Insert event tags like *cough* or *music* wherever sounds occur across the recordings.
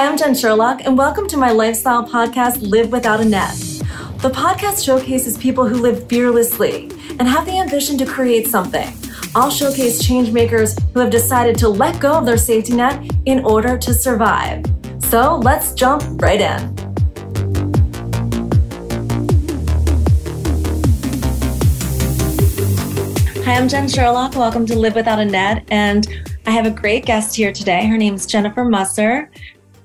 Hi, I'm Jen Sherlock, and welcome to my lifestyle podcast, Live Without a Net. The podcast showcases people who live fearlessly and have the ambition to create something. I'll showcase change makers who have decided to let go of their safety net in order to survive. So let's jump right in. Hi, I'm Jen Sherlock. Welcome to Live Without a Net. And I have a great guest here today. Her name is Jennifer Musser.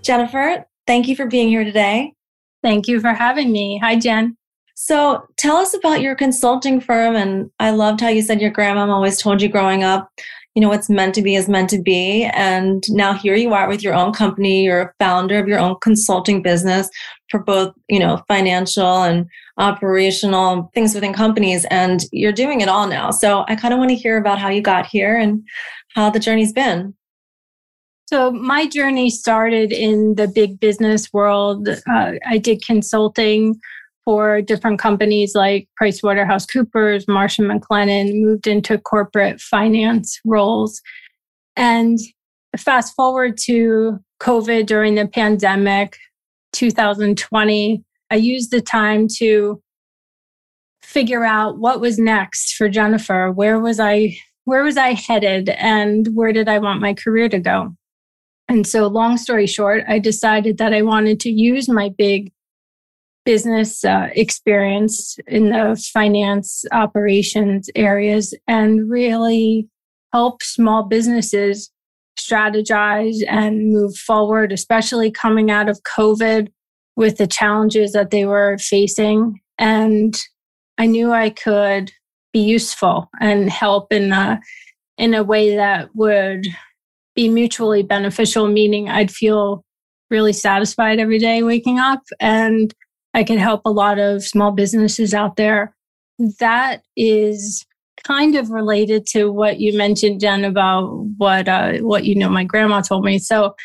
Jennifer, thank you for being here today. Thank you for having me. Hi, Jen. So tell us about your consulting firm. And I loved how you said your grandma always told you growing up, you know, what's meant to be is meant to be. And now here you are with your own company. You're a founder of your own consulting business for both, you know, financial and operational things within companies. And you're doing it all now. So I kind of want to hear about how you got here and how the journey's been. So, my journey started in the big business world. Uh, I did consulting for different companies like PricewaterhouseCoopers, Marsh & McLennan, moved into corporate finance roles. And fast forward to COVID during the pandemic, 2020, I used the time to figure out what was next for Jennifer. Where was I where was I headed and where did I want my career to go? And so long story short, I decided that I wanted to use my big business uh, experience in the finance operations areas and really help small businesses strategize and move forward, especially coming out of COVID with the challenges that they were facing. And I knew I could be useful and help in a, in a way that would be mutually beneficial, meaning I'd feel really satisfied every day waking up and I could help a lot of small businesses out there. That is kind of related to what you mentioned, Jen, about what uh, what you know my grandma told me. So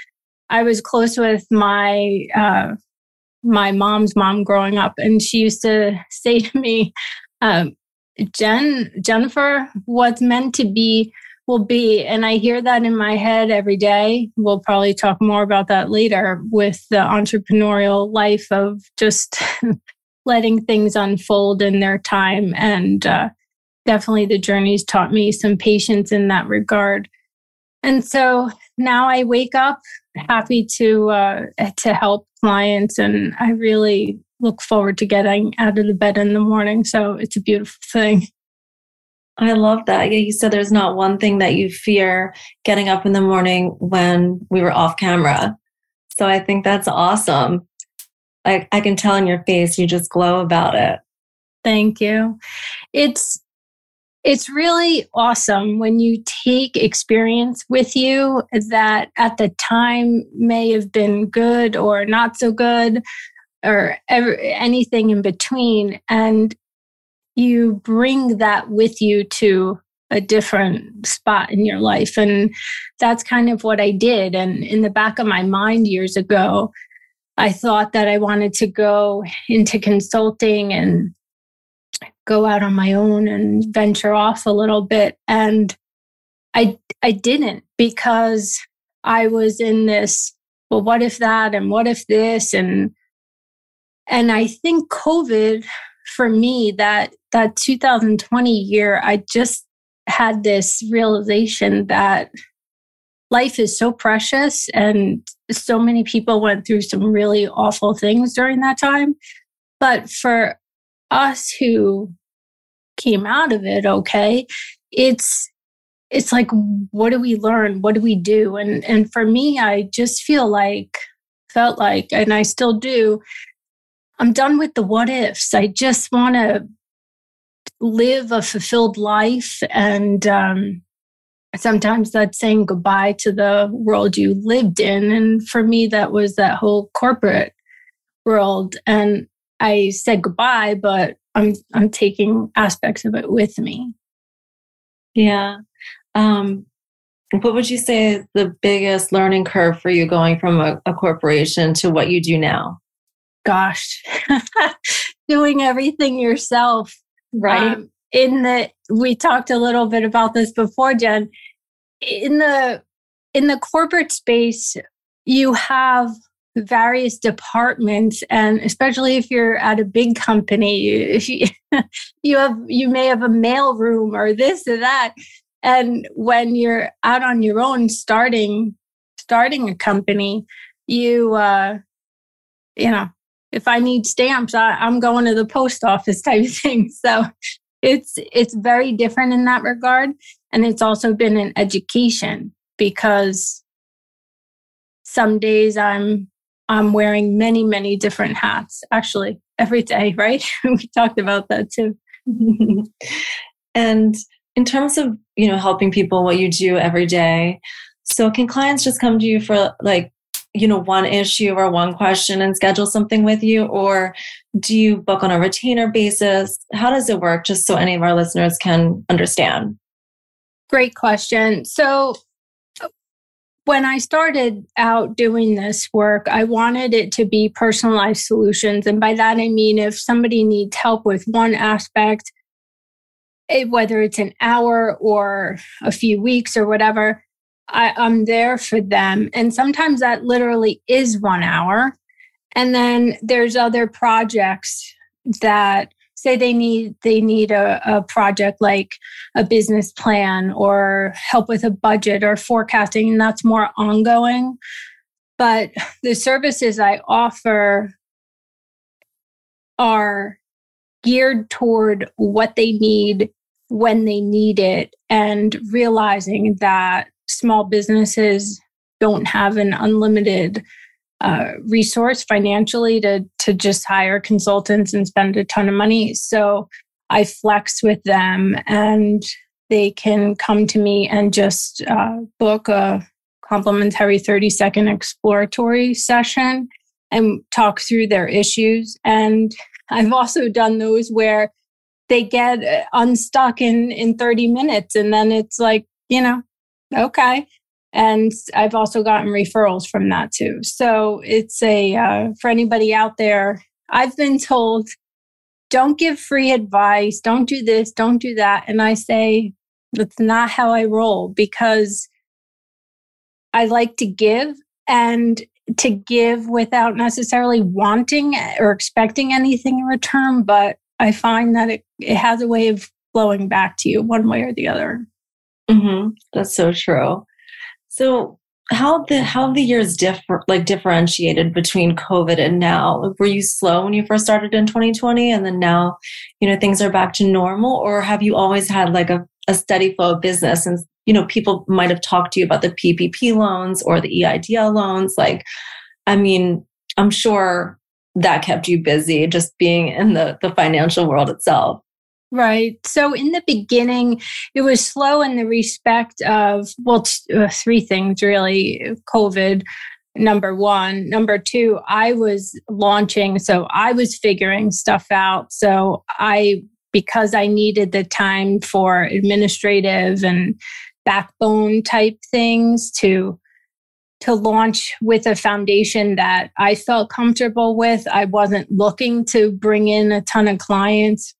I was close with my uh, my mom's mom growing up, and she used to say to me, um, "Jen, Jennifer, what's meant to be." Will be. And I hear that in my head every day. We'll probably talk more about that later with the entrepreneurial life of just *laughs* letting things unfold in their time. And uh, definitely the journey's taught me some patience in that regard. And so now I wake up happy to uh, to help clients, and I really look forward to getting out of the bed in the morning. So it's a beautiful thing. I love that. You said there's not one thing that you fear getting up in the morning when we were off camera. So I think that's awesome. I, I can tell in your face you just glow about it. Thank you. It's it's really awesome when you take experience with you that at the time may have been good or not so good or ever, anything in between and you bring that with you to a different spot in your life. And that's kind of what I did. And in the back of my mind years ago, I thought that I wanted to go into consulting and go out on my own and venture off a little bit. And I I didn't because I was in this, well, what if that and what if this? And and I think COVID for me that that 2020 year i just had this realization that life is so precious and so many people went through some really awful things during that time. But for us who came out of it okay it's it's like what do we learn? What do we do? And and for me i just feel like felt like and i still do I'm done with the what ifs. I just want to live a fulfilled life. And um, sometimes that's saying goodbye to the world you lived in. And for me, that was that whole corporate world. And I said goodbye, but I'm I'm taking aspects of it with me. Yeah. Um, what would you say the biggest learning curve for you going from a, a corporation to what you do now? Gosh, *laughs* doing everything yourself. Right. Um, in the, we talked a little bit about this before, Jen. In the, in the corporate space, you have various departments and especially if you're at a big company if you, *laughs* you have you may have a mail room or this or that and when you're out on your own starting starting a company you uh you know if i need stamps I, i'm going to the post office *laughs* type of thing. So it's it's very different in that regard. And it's also been an education because some days i'm i'm wearing many many different hats. Actually every day *laughs* right? We talked about that too. *laughs* And in terms of you know helping people what you do every day so can clients just come to you for like you know one issue or one question and schedule something with you? Or do you book on a retainer basis? How does it work just so any of our listeners can understand? Great question. So when I started out doing this work, I wanted it to be personalized solutions. And by that, I mean if somebody needs help with one aspect, eh, whether it's an hour or a few weeks or whatever, I, I'm there for them. And sometimes that literally is one hour. And then there's other projects that say they need they need a, a project like a business plan or help with a budget or forecasting, and that's more ongoing. But the services I offer are geared toward what they need when they need it and realizing that small businesses don't have an unlimited uh, resource financially to to just hire consultants and spend a ton of money. So I flex with them, and they can come to me and just uh, book a complimentary 30 second exploratory session and talk through their issues. And I've also done those where they get uh, unstuck in in 30 minutes and then it's like you know okay. And i've also gotten referrals from that too. So it's a uh, for anybody out there i've been told don't give free advice. Don't do this. Don't do that. And i say that's not how i roll because i like to give and to give without necessarily wanting or expecting anything in return but I find that it, it has a way of flowing back to you one way or the other. Mm-hmm. That's so true. So how the how the years differ like differentiated between COVID and now? Were you slow when you first started in 2020 and then now, you know, things are back to normal? Or have you always had like a, a steady flow of business and you know, people might have talked to you about the PPP loans or the EIDL loans. Like, I mean, I'm sure that kept you busy just being in the, the financial world itself. Right. So in the beginning, it was slow in the respect of, well, t- uh, three things really COVID, number one. Number two, I was launching. So I was figuring stuff out. So I, because I needed the time for administrative and backbone type things to to launch with a foundation that I felt comfortable with. I wasn't looking to bring in a ton of clients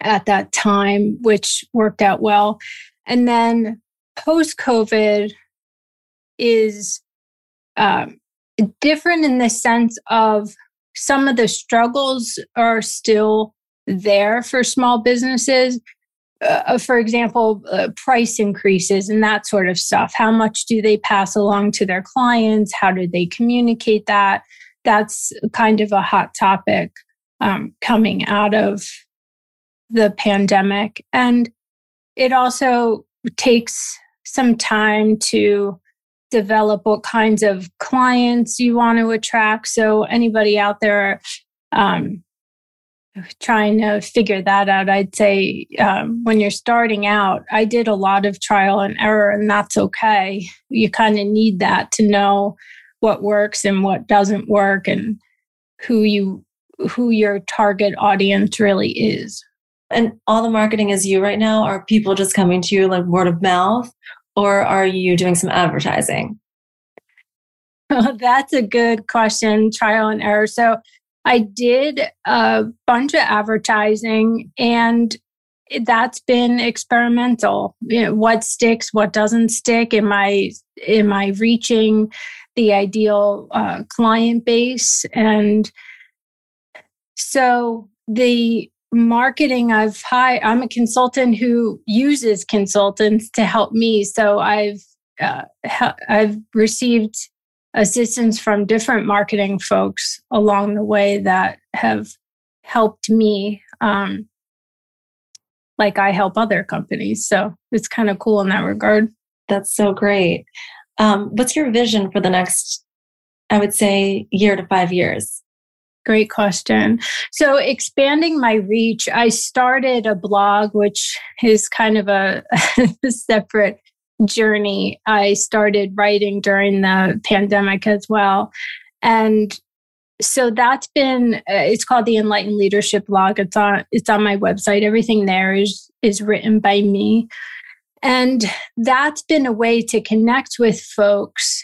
at that time, which worked out well. And then post COVID is um, different in the sense of some of the struggles are still there for small businesses uh, for example, uh, price increases and that sort of stuff. How much do they pass along to their clients? How do they communicate that? That's kind of a hot topic um, coming out of the pandemic. And it also takes some time to develop what kinds of clients you want to attract. So, anybody out there um, trying to figure that out. I'd say um, when you're starting out, I did a lot of trial and error, and that's okay. You kind of need that to know what works and what doesn't work, and who you who your target audience really is. And all the marketing is you right now. Are people just coming to you like word of mouth, or are you doing some advertising? *laughs* that's a good question. Trial and error. So I did a bunch of advertising and that's been experimental. You know, what sticks, what doesn't stick? Am I am I reaching the ideal uh, client base. And so the marketing I've hired, I'm a consultant who uses consultants to help me. So I've uh, I've received assistance from different marketing folks along the way that have helped me um, like I help other companies. So it's kind of cool in that regard. That's so great. Um, what's your vision for the next, I would say, year to five years? Great question. So, expanding my reach, I started a blog, which is kind of a, a *laughs* separate journey. I started writing during the pandemic as well. And so that's been uh, it's called the enlightened leadership blog it's on it's on my website everything there is is written by me and that's been a way to connect with folks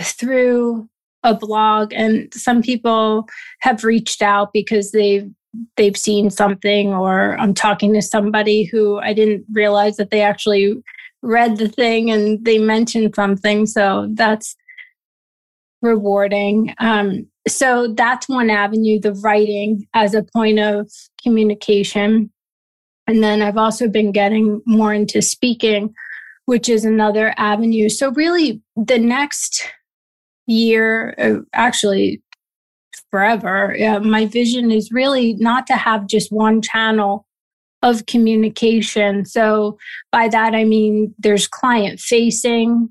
through a blog and some people have reached out because they've they've seen something or I'm talking to somebody who I didn't realize that they actually read the thing and they mentioned something. So that's rewarding. Um, so that's one avenue the writing as a point of communication. And then I've also been getting more into speaking, which is another avenue. So, really, the next year, uh, actually, forever, uh, my vision is really not to have just one channel of communication. So, by that, I mean there's client facing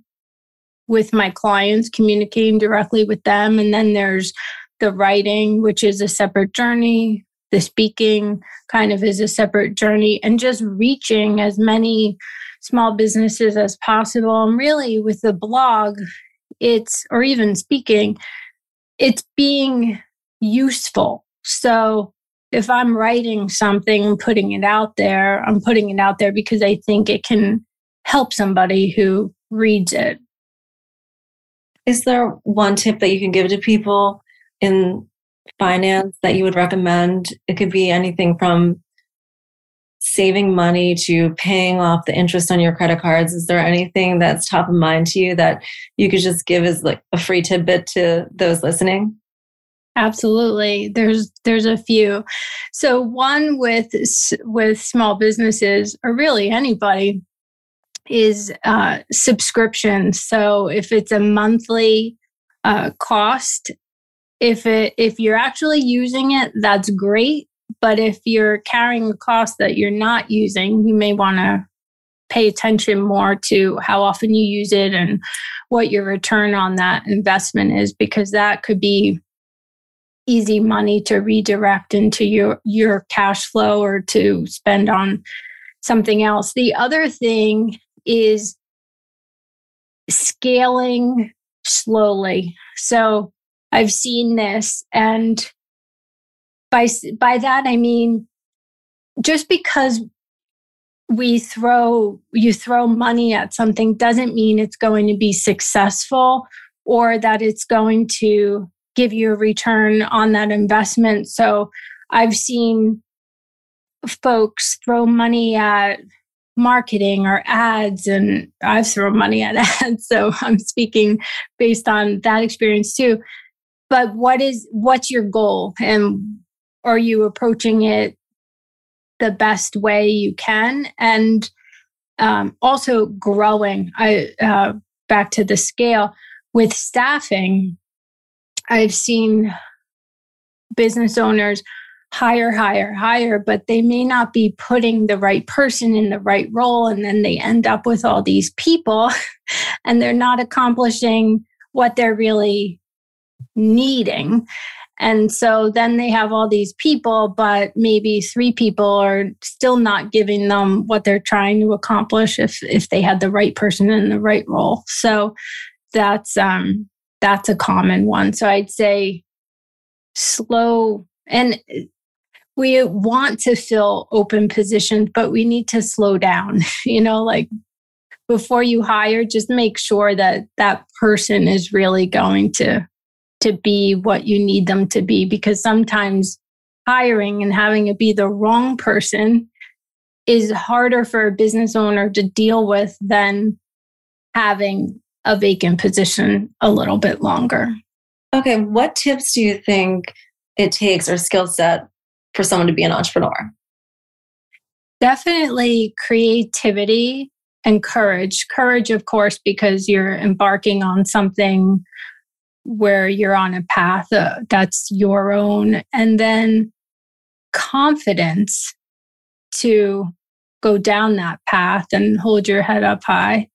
with my clients, communicating directly with them. And then there's the writing, which is a separate journey the speaking kind of is a separate journey and just reaching as many small businesses as possible. And really, with the blog, it's, or even speaking, it's being useful. So if I'm writing something and putting it out there, I'm putting it out there because I think it can help somebody who reads it. Is there one tip that you can give to people in finance that you would recommend? It could be anything from saving money to paying off the interest on your credit cards. Is there anything that's top of mind to you that you could just give as like a free tidbit to those listening? Absolutely. There's there's a few. So one with with small businesses or really anybody is uh, subscription. So if it's a monthly uh, cost if it if you're actually using it that's great but if you're carrying a cost that you're not using you may want to pay attention more to how often you use it and what your return on that investment is because that could be easy money to redirect into your your cash flow or to spend on something else the other thing is scaling slowly so I've seen this. And by, by that, I mean, just because we throw, you throw money at something doesn't mean it's going to be successful or that it's going to give you a return on that investment. So I've seen folks throw money at marketing or ads and I've thrown money at *laughs* ads so I'm speaking based on that experience too but what is what's your goal and are you approaching it the best way you can and um, also growing i uh, back to the scale with staffing i've seen business owners hire hire hire but they may not be putting the right person in the right role and then they end up with all these people *laughs* and they're not accomplishing what they're really needing. And so then they have all these people, but maybe three people are still not giving them what they're trying to accomplish if if they had the right person in the right role. So that's um that's a common one. So I'd say slow and we want to fill open positions, but we need to slow down. *laughs* You know, like before you hire, just make sure that that person is really going to to be what you need them to be because sometimes hiring and having it be the wrong person is harder for a business owner to deal with than having a vacant position a little bit longer. Okay, what tips do you think it takes or skill set for someone to be an entrepreneur? Definitely creativity and courage. Courage, of course, because you're embarking on something where you're on a path uh, that's your own. And then confidence to go down that path and hold your head up high.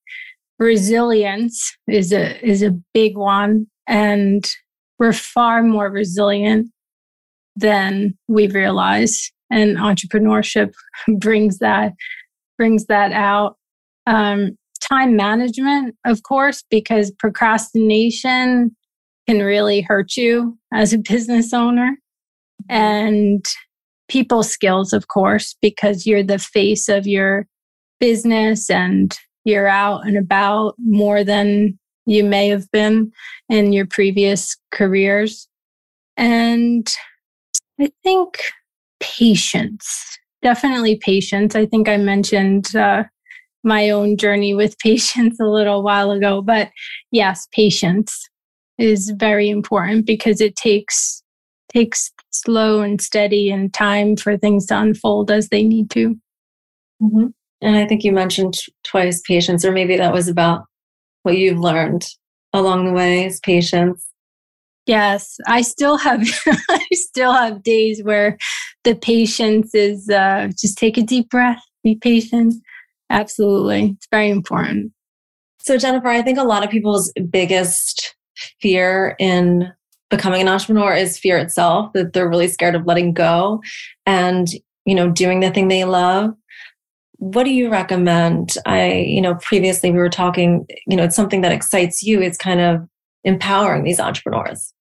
Resilience is a is a big one and we're far more resilient than we realize and entrepreneurship *laughs* brings that brings that out um, time management of course because procrastination can really hurt you as a business owner. And people skills of course because you're the face of your business and you're out and about more than you may have been in your previous careers. And I think patience, definitely patience. I think I mentioned uh, my own journey with *laughs* patience a little while ago, but yes, patience is very important because it takes takes slow and steady and time for things to unfold as they need to. Mm-hmm. And I think you mentioned twice patience, or maybe that was about what you've learned along the way is patience. Yes, I still have *laughs* I still have days where the patience is uh, just take a deep breath, be patient. Absolutely, it's very important. So Jennifer, I think a lot of people's biggest fear in becoming an entrepreneur is fear itself that they're really scared of letting go and you know doing the thing they love what do you recommend i you know previously we were talking you know it's something that excites you it's kind of empowering these entrepreneurs?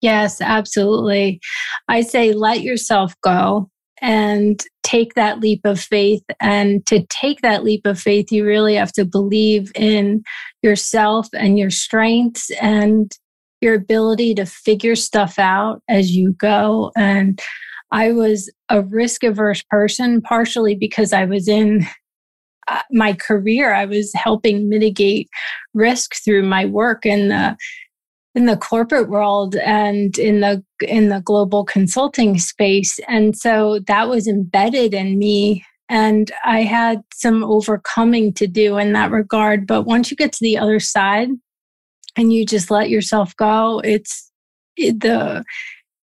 Yes, absolutely. I say let yourself go and take that leap of faith. And to take that leap of faith, you really have to believe in yourself and your strengths and your ability to figure stuff out as you go. And I was a risk averse person, partially because I was in uh, my career, I was helping mitigate risk through my work in the in the corporate world and in the in the global consulting space. And so that was embedded in me and i had some overcoming to do in that regard. But once you get to the other side and you just let yourself go it's it, the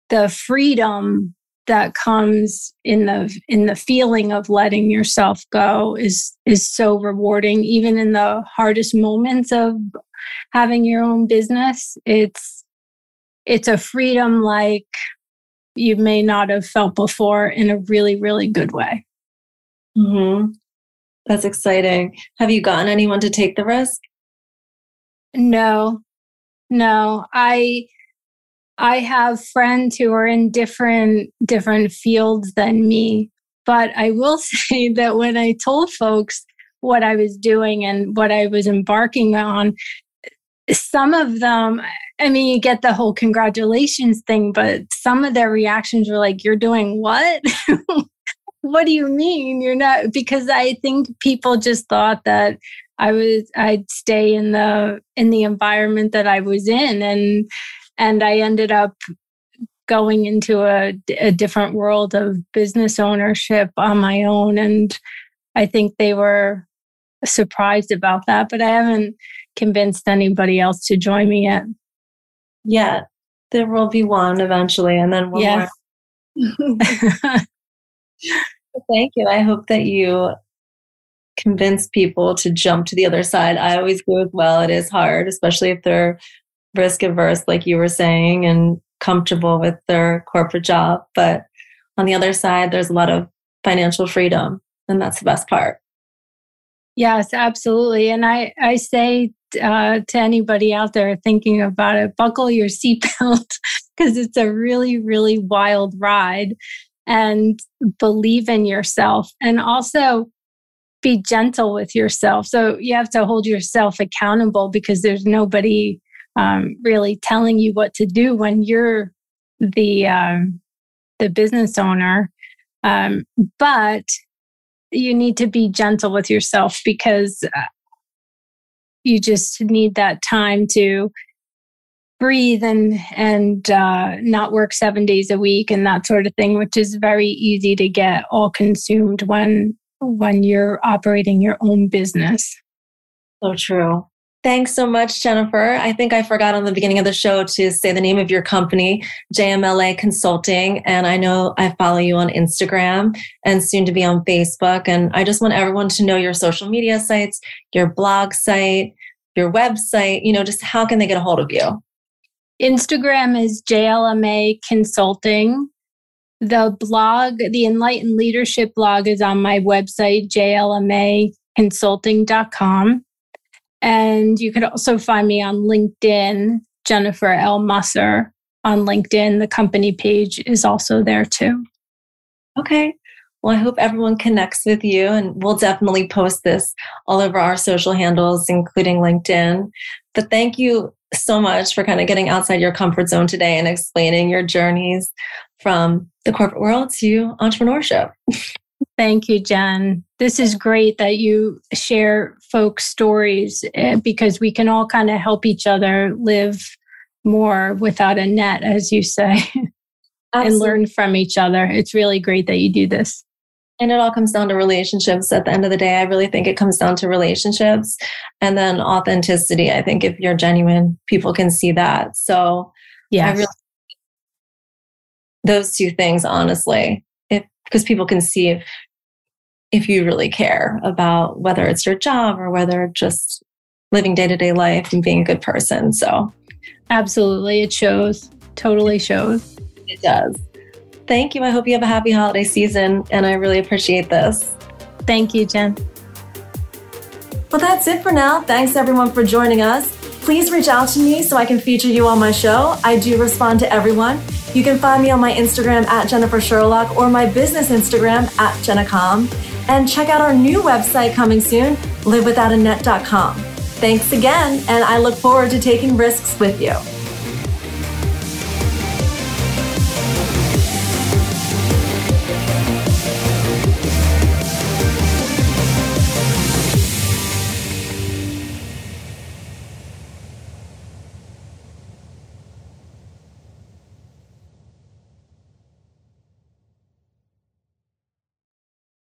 the freedom that comes in the in the feeling of letting yourself go is is so rewarding. Even in the hardest moments of having your own business it's it's a freedom like you may not have felt before in a really really good way. Hmm that's exciting. Have you gotten anyone to take the risk? No. No. I I have friends who are in different different fields than me, but I will *laughs* say that when I told folks what I was doing and what I was embarking on, some of them, I mean, you get the whole congratulations thing, but some of their reactions were like, You're doing what? *laughs* what do you mean you're not? Because I think people just thought that I was, I'd stay in the, in the environment that I was in. And, and I ended up going into a, a different world of business ownership on my own. And I think they were surprised about that, but I haven't convinced anybody else to join me yet. Yeah, there will be one eventually, and then one yes. more. *laughs* Thank you. I hope that you convince people to jump to the other side. I always go well. It is hard, especially if they're risk averse, like you were saying, and comfortable with their corporate job. But on the other side, there's a lot of financial freedom, and that's the best part. Yes, absolutely. And I, I say uh, to anybody out there thinking about it, buckle your seatbelt *laughs* because it's a really, really wild ride and believe in yourself. And also, be gentle with yourself. So you have to hold yourself accountable because there's nobody um, really telling you what to do when you're the um, the business owner. Um, but you need to be gentle with yourself because uh, you just need that time to breathe and and uh, not work seven days a week and that sort of thing, which is very easy to get all consumed when when you're operating your own business. So true. Thanks so much, Jennifer. I think I forgot on the beginning of the show to say the name of your company, JMLA Consulting. And I know I follow you on Instagram and soon to be on Facebook. And I just want everyone to know your social media sites, your blog site, your website, you know, just how can they get a hold of you? Instagram is JLMA Consulting. The blog, the Enlightened Leadership blog, is on my website, jlmaconsulting.com. And you could also find me on LinkedIn, Jennifer L. Musser on LinkedIn. The company page is also there too. Okay. Well, I hope everyone connects with you, and we'll definitely post this all over our social handles, including LinkedIn. But thank you so much for kind of getting outside your comfort zone today and explaining your journeys from the corporate world to entrepreneurship. *laughs* Thank you, Jen. This is great that you share folks' stories eh, because we can all kind of help each other live more without a net, as you say, *laughs* and learn from each other. It's really great that you do this. And it all comes down to relationships at the end of the day. I really think it comes down to relationships and then authenticity. I think if you're genuine, people can see that. So, yeah, really, those two things, honestly, because people can see if if you really care about whether it's your job or whether just living day to day life and being a good person. So, absolutely, it shows. Totally shows. It does. Thank you. I hope you have a happy holiday season, and I really appreciate this. Thank you, Jen. Well, that's it for now. Thanks everyone for joining us. Please reach out to me so I can feature you on my show. I do respond to everyone. You can find me on my Instagram at Jennifer Sherlock or my business Instagram at Jennacom. And check out our new website coming soon, livewithoutanet.com. Thanks again, and I look forward to taking risks with you.